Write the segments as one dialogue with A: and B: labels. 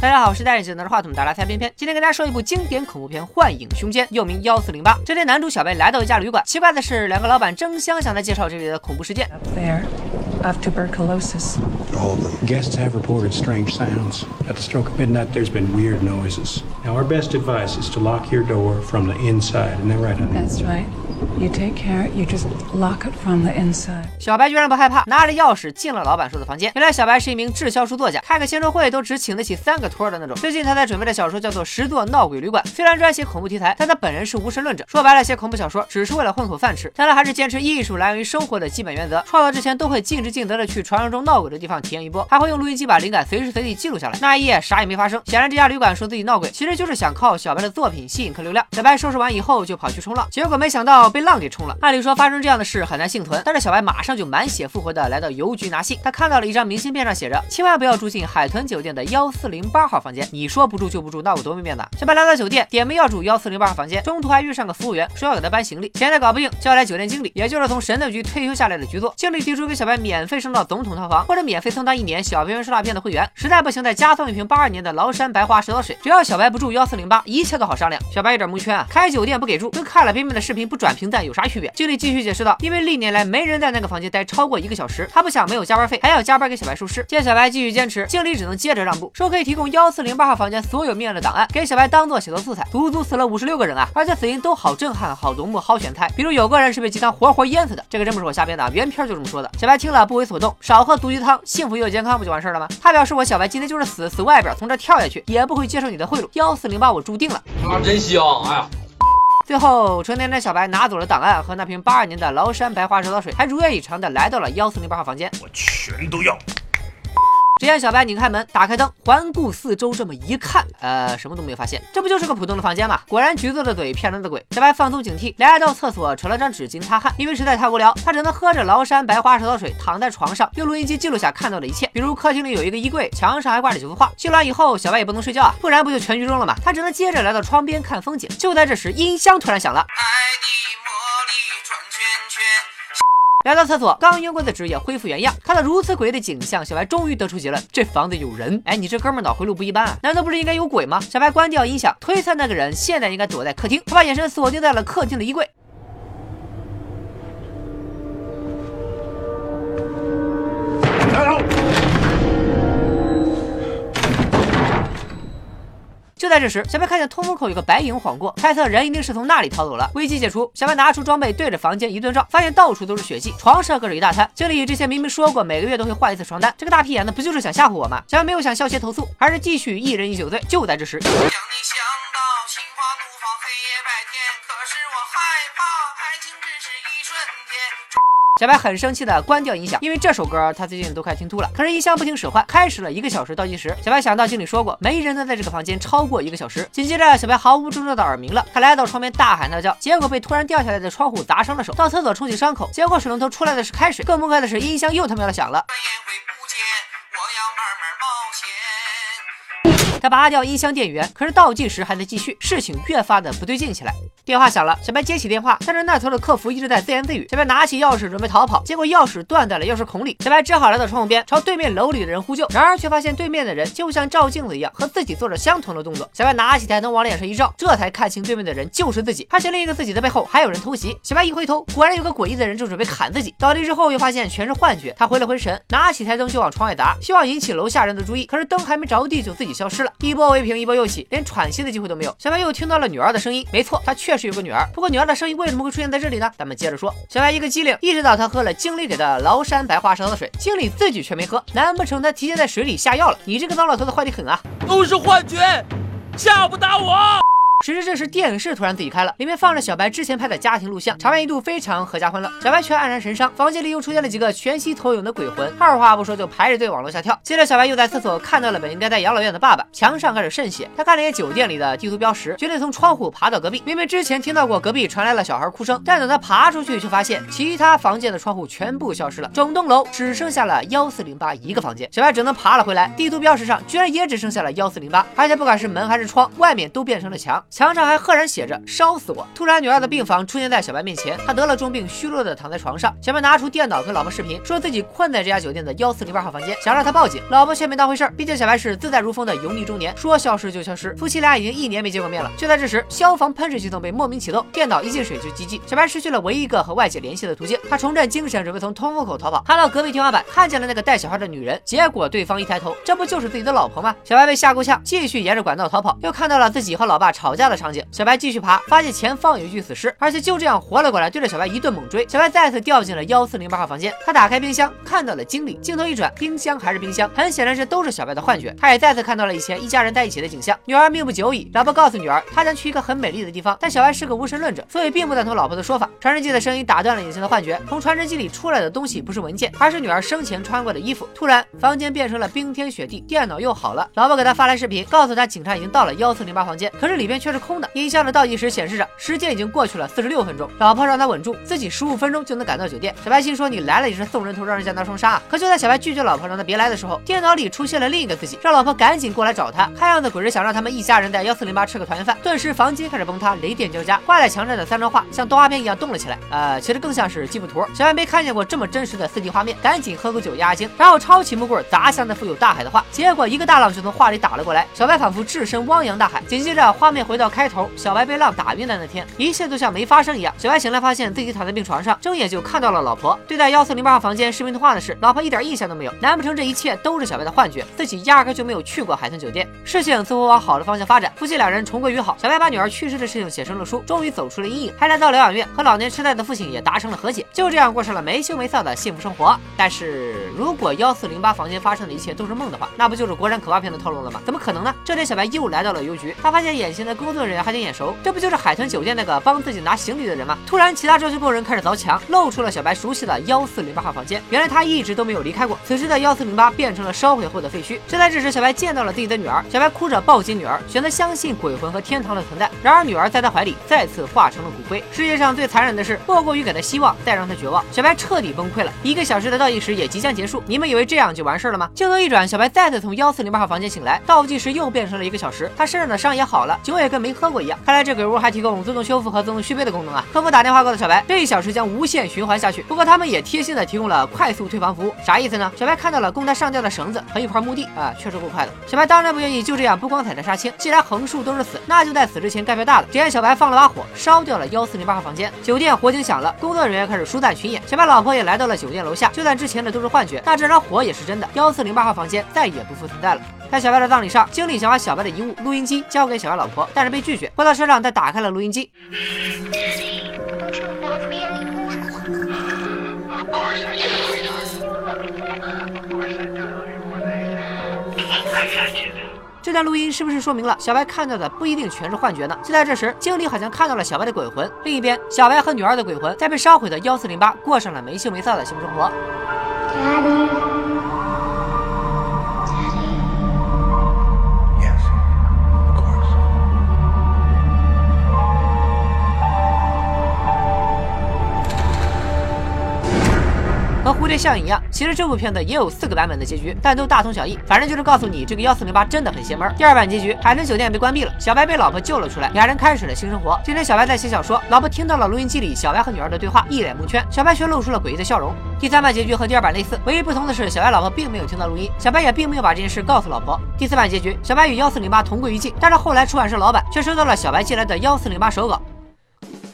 A: 大家好，我是戴眼镜拿着话筒的拉猜偏偏。今天跟大家说一部经典恐怖片《幻影凶间》，又名幺四零八。这天，男主小白来到一家旅馆，奇怪的是，两个老板争相向他介绍这里的恐怖事件。
B: Up of tuberculosis.
C: All of them.
D: Guests have reported strange sounds. At the stroke of midnight, there's been weird noises. Now, our best advice is to lock your door from the inside. Isn't that right, honey?
B: That's right. You take care, you just lock it from the inside.
A: 小白居然不害怕，拿着钥匙进了老板说的房间。原来小白是一名滞销书作家，开个签售会都只请得起三个托儿的那种。最近他在准备的小说叫做《十座闹鬼旅馆》，虽然专写恐怖题材，但他本人是无神论者。说白了，写恐怖小说只是为了混口饭吃。但他还是坚持艺术来源于生活的基本原则，创作之前都会尽尽责的去传说中闹鬼的地方体验一波，还会用录音机把灵感随时随地记录下来。那一夜啥也没发生，显然这家旅馆说自己闹鬼，其实就是想靠小白的作品吸引客流量。小白收拾完以后就跑去冲浪，结果没想到被浪给冲了。按理说发生这样的事很难幸存，但是小白马上就满血复活的来到邮局拿信。他看到了一张明信片上写着：“千万不要住进海豚酒店的幺四零八号房间。”你说不住就不住，那我多没面子！小白来到酒店，点名要住幺四零八号房间，中途还遇上个服务员，说要给他搬行李，现在搞不定，叫来酒店经理，也就是从神盾局退休下来的局座。经理提出给小白免 免费升到总统套房，或者免费送他一年小片收纳片的会员，实在不行再加送一瓶八二年的崂山白花蛇草水。只要小白不住幺四零八，一切都好商量。小白有点蒙圈啊，开酒店不给住，跟看了冰冰的视频不转评赞有啥区别？经理继续解释道，因为历年来没人在那个房间待超过一个小时，他不想没有加班费，还要加班给小白收尸。见小白继续坚持，经理只能接着让步，说可以提供幺四零八号房间所有命案的档案，给小白当做写作素材。足足死了五十六个人啊，而且死因都好震撼、好夺目、好选材。比如有个人是被鸡汤活活淹死的，这个真不是我瞎编的，啊，原片就这么说的。小白听了不为所动，少喝毒鸡汤，幸福又健康不就完事了吗？他表示我小白今天就是死死外边，从这跳下去也不会接受你的贿赂。幺四零八我注定了。
E: 啊，真香！哎呀，
A: 最后，成年的小白拿走了档案和那瓶八二年的崂山白花蛇草水，还如愿以偿的来到了幺四零八号房间。
C: 我全都要。
A: 只见小白拧开门，打开灯，环顾四周，这么一看，呃，什么都没有发现，这不就是个普通的房间吗？果然，橘子的嘴骗人的鬼。小白放松警惕，来到厕所，扯了张纸巾擦汗，因为实在太无聊，他只能喝着崂山白花蛇草水，躺在床上，用录音机记录下看到的一切。比如客厅里有一个衣柜，墙上还挂着几幅画。记录完以后，小白也不能睡觉啊，不然不就全剧终了吗？他只能接着来到窗边看风景。就在这时，音箱突然响了。来到厕所，刚晕过的纸也恢复原样。看到如此诡异的景象，小白终于得出结论：这房子有人。哎，你这哥们脑回路不一般啊！难道不是应该有鬼吗？小白关掉音响，推测那个人现在应该躲在客厅。他把眼神锁定在了客厅的衣柜。就在这时，小白看见通风口有个白影晃过，猜测人一定是从那里逃走了。危机解除，小白拿出装备对着房间一顿照，发现到处都是血迹，床上各种一大滩。经理之前明明说过每个月都会换一次床单，这个大屁眼子不就是想吓唬我吗？小白没有想消协投诉，而是继续一人一酒醉。就在这时，
F: 想你想
A: 小白很生气的关掉音响，因为这首歌他最近都快听吐了。可是音箱不听使唤，开始了一个小时倒计时。小白想到经理说过，没人能在这个房间超过一个小时。紧接着，小白毫无征兆的耳鸣了，他来到窗边大喊大叫，结果被突然掉下来的窗户砸伤了手。到厕所冲洗伤口，结果水龙头出来的是开水。更崩溃的是，音箱又他喵的响了。他拔掉音箱电源，可是倒计时还在继续，事情越发的不对劲起来。电话响了，小白接起电话，但是那头的客服一直在自言自语。小白拿起钥匙准备逃跑，结果钥匙断在了钥匙孔里。小白只好来到窗户边，朝对面楼里的人呼救，然而却发现对面的人就像照镜子一样，和自己做着相同的动作。小白拿起台灯往脸上一照，这才看清对面的人就是自己，而且另一个自己的背后还有人偷袭。小白一回头，果然有个诡异的人正准备砍自己。倒地之后又发现全是幻觉，他回了回神，拿起台灯就往窗外砸，希望引起楼下人的注意。可是灯还没着地就自己消失了，一波未平一波又起，连喘息的机会都没有。小白又听到了女儿的声音，没错，他确实有个女儿，不过女。儿的声音为什么会出现在这里呢？咱们接着说。小白一个机灵，意识到他喝了经理给的崂山白花蛇草水，经理自己却没喝，难不成他提前在水里下药了？你这个糟老头子坏得很啊！
E: 都是幻觉，吓不打我。
A: 谁知这时电视突然自己开了，里面放着小白之前拍的家庭录像，场面一度非常阖家欢乐。小白却黯然神伤，房间里又出现了几个全息投影的鬼魂，二话不说就排着队往楼下跳。接着小白又在厕所看到了本应该在养老院的爸爸，墙上开始渗血。他看了眼酒店里的地图标识，决定从窗户爬到隔壁。明明之前听到过隔壁传来了小孩哭声，但等他爬出去，却发现其他房间的窗户全部消失了，整栋楼只剩下了幺四零八一个房间。小白只能爬了回来，地图标识上居然也只剩下了幺四零八，而且不管是门还是窗，外面都变成了墙。墙上还赫然写着“烧死我”。突然，女儿的病房出现在小白面前，她得了重病，虚弱的躺在床上。小白拿出电脑跟老婆视频，说自己困在这家酒店的幺四零八号房间，想让他报警。老婆却没当回事，毕竟小白是自在如风的油腻中年，说消失就消失。夫妻俩已经一年没见过面了。就在这时，消防喷水系统被莫名启动，电脑一进水就机机。小白失去了唯一一个和外界联系的途径，他重振精神，准备从通风口逃跑。看到隔壁天花板，看见了那个带小孩的女人，结果对方一抬头，这不就是自己的老婆吗？小白被吓够呛，继续沿着管道逃跑，又看到了自己和老爸吵架的场景。小白继续爬，发现前方有一具死尸，而且就这样活了过来，对着小白一顿猛追。小白再次掉进了幺四零八号房间，他打开冰箱，看到了经理。镜头一转，冰箱还是冰箱，很显然这都是小白的幻觉。他也再次看到了以前一家人在一起的景象。女儿命不久矣，老婆告诉女儿，她将去一个很美丽的地方。但小白是个无神论者，所以并不赞同老婆的说法。传真机的声音打断了眼前的幻觉，从传真机里出来的东西不是文件，而是女儿生前穿过的衣服。突然，房间变成了冰天雪地，电脑又好了。老婆给他发来视频，告诉他警察已经到了幺四零八房间，可是里边却是空的。音箱的倒计时显示着时间已经过去了四十六分钟。老婆让他稳住，自己十五分钟就能赶到酒店。小白心说：“你来了也是送人头，让人家拿双杀。”啊可就在小白拒绝老婆让他别来的时候，电脑里出现了另一个自己，让老婆赶紧过来找他。看样子鬼是想让他们一家人在幺四零八吃个团圆饭。顿时房间开始崩塌，雷电交加，挂在墙上的三张画像动画片一样动了起来。呃，其实更像是记录图。小白没看见过这么真实的四 D 画面，赶紧喝口酒压压惊，然后抄起木棍砸向那幅有大海的画。结果一个大浪就从画里打了过来，小白仿佛置身汪洋大海。紧接着画面回到开头，小白被浪打晕的那天，一切都像没发生一样。小白醒来发现自己躺在病床上，睁眼就看到了老婆。对待幺四零八号房间视频通话的事，老婆一点印象都没有。难不成这一切都是小白的幻觉？自己压根就没有去过海豚酒店。事情似乎往好的方向发展，夫妻两人重归于好。小白把女儿去世的事情写成了书，终于走出了阴影，还来到疗养院，和老年痴呆的父亲也达成了和解，就这样过上了没羞没臊的幸福生活。但是如果幺四零八房间发生的一切都是梦的话，那不就是国产可怕片的套路了吗？怎么可能呢？这天，小白又来到了邮局，他发现眼前的工工作人员还挺眼熟，这不就是海豚酒店那个帮自己拿行李的人吗？突然，其他装修工人开始凿墙，露出了小白熟悉的幺四零八号房间。原来他一直都没有离开过，此时的幺四零八变成了烧毁后的废墟。就在这时，小白见到了自己的女儿，小白哭着抱紧女儿，选择相信鬼魂和天堂的存在。然而，女儿在他怀里再次化成了骨灰。世界上最残忍的事，莫过于给他希望，再让他绝望。小白彻底崩溃了。一个小时的倒计时也即将结束，你们以为这样就完事了吗？镜头一转，小白再次从幺四零八号房间醒来，倒计时又变成了一个小时，他身上的伤也好了，酒也跟没喝过一样。看来这鬼屋还提供自动修复和自动续杯的功能啊！客服打电话告诉小白，这一小时将无限循环下去。不过他们也贴心的提供了快速退房服务，啥意思呢？小白看到了供他上吊的绳子和一块墓地啊，确实够快的。小白当然不愿意就这样不光彩的杀青，既然横竖都是死，那就在死之前干票大的。只见小白放了把火，烧掉了幺四零八号房间。酒店火警响了，工作人员开始疏散巡演。小白老婆也来到了酒店楼下，就算之前的都是幻觉，那这场火也是真的。幺四零八号房间再也不复存在了。在小白的葬礼上，经理想把小白的遗物录音机交给小白老婆，但是被拒绝。回到车上，他打开了录音机。这段录音是不是说明了小白看到的不一定全是幻觉呢？就在这时，经理好像看到了小白的鬼魂。另一边，小白和女儿的鬼魂在被烧毁的幺四零八过上了没羞没臊的幸福生活。蝴蝶效应一样，其实这部片子也有四个版本的结局，但都大同小异。反正就是告诉你，这个幺四零八真的很邪门。第二版结局，海豚酒店被关闭了，小白被老婆救了出来，俩人开始了新生活。今天小白在写小说，老婆听到了录音机里小白和女儿的对话，一脸蒙圈，小白却露出了诡异的笑容。第三版结局和第二版类似，唯一不同的是，小白老婆并没有听到录音，小白也并没有把这件事告诉老婆。第四版结局，小白与幺四零八同归于尽，但是后来出版社老板却收到了小白寄来的幺四零八手稿。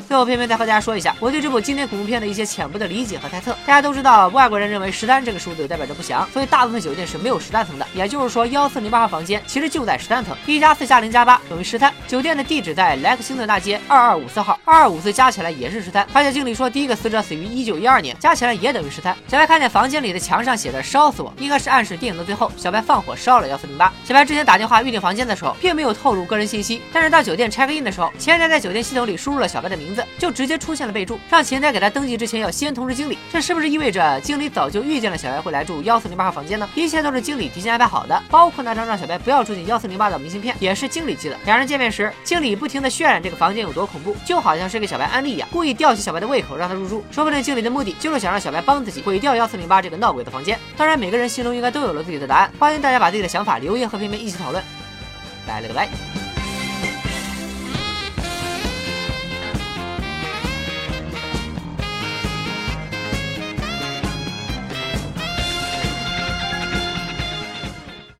A: 最后，偏偏再和大家说一下我对这部经典恐怖片的一些浅薄的理解和猜测。大家都知道，外国人认为十三这个数字代表着不祥，所以大部分酒店是没有十三层的。也就是说，幺四零八号房间其实就在十三层，一加四加零加八等于十三。酒店的地址在莱克星顿大街二二五四号，二二五四加起来也是十三。而且经理说，第一个死者死于一九一二年，加起来也等于十三。小白看见房间里的墙上写着“烧死我”，应该是暗示电影的最后，小白放火烧了幺四零八。小白之前打电话预订房间的时候，并没有透露个人信息，但是到酒店 check in 的时候，前台在酒店系统里输入了小白的名字就直接出现了备注，让前台给他登记之前要先通知经理。这是不是意味着经理早就预见了小白会来住幺四零八号房间呢？一切都是经理提前安排好的，包括那张让小白不要住进幺四零八的明信片，也是经理寄的。两人见面时，经理不停的渲染这个房间有多恐怖，就好像是给小白安利一样，故意吊起小白的胃口让他入住。说不定经理的目的就是想让小白帮自己毁掉幺四零八这个闹鬼的房间。当然，每个人心中应该都有了自己的答案，欢迎大家把自己的想法留言和片片一起讨论。拜了个拜。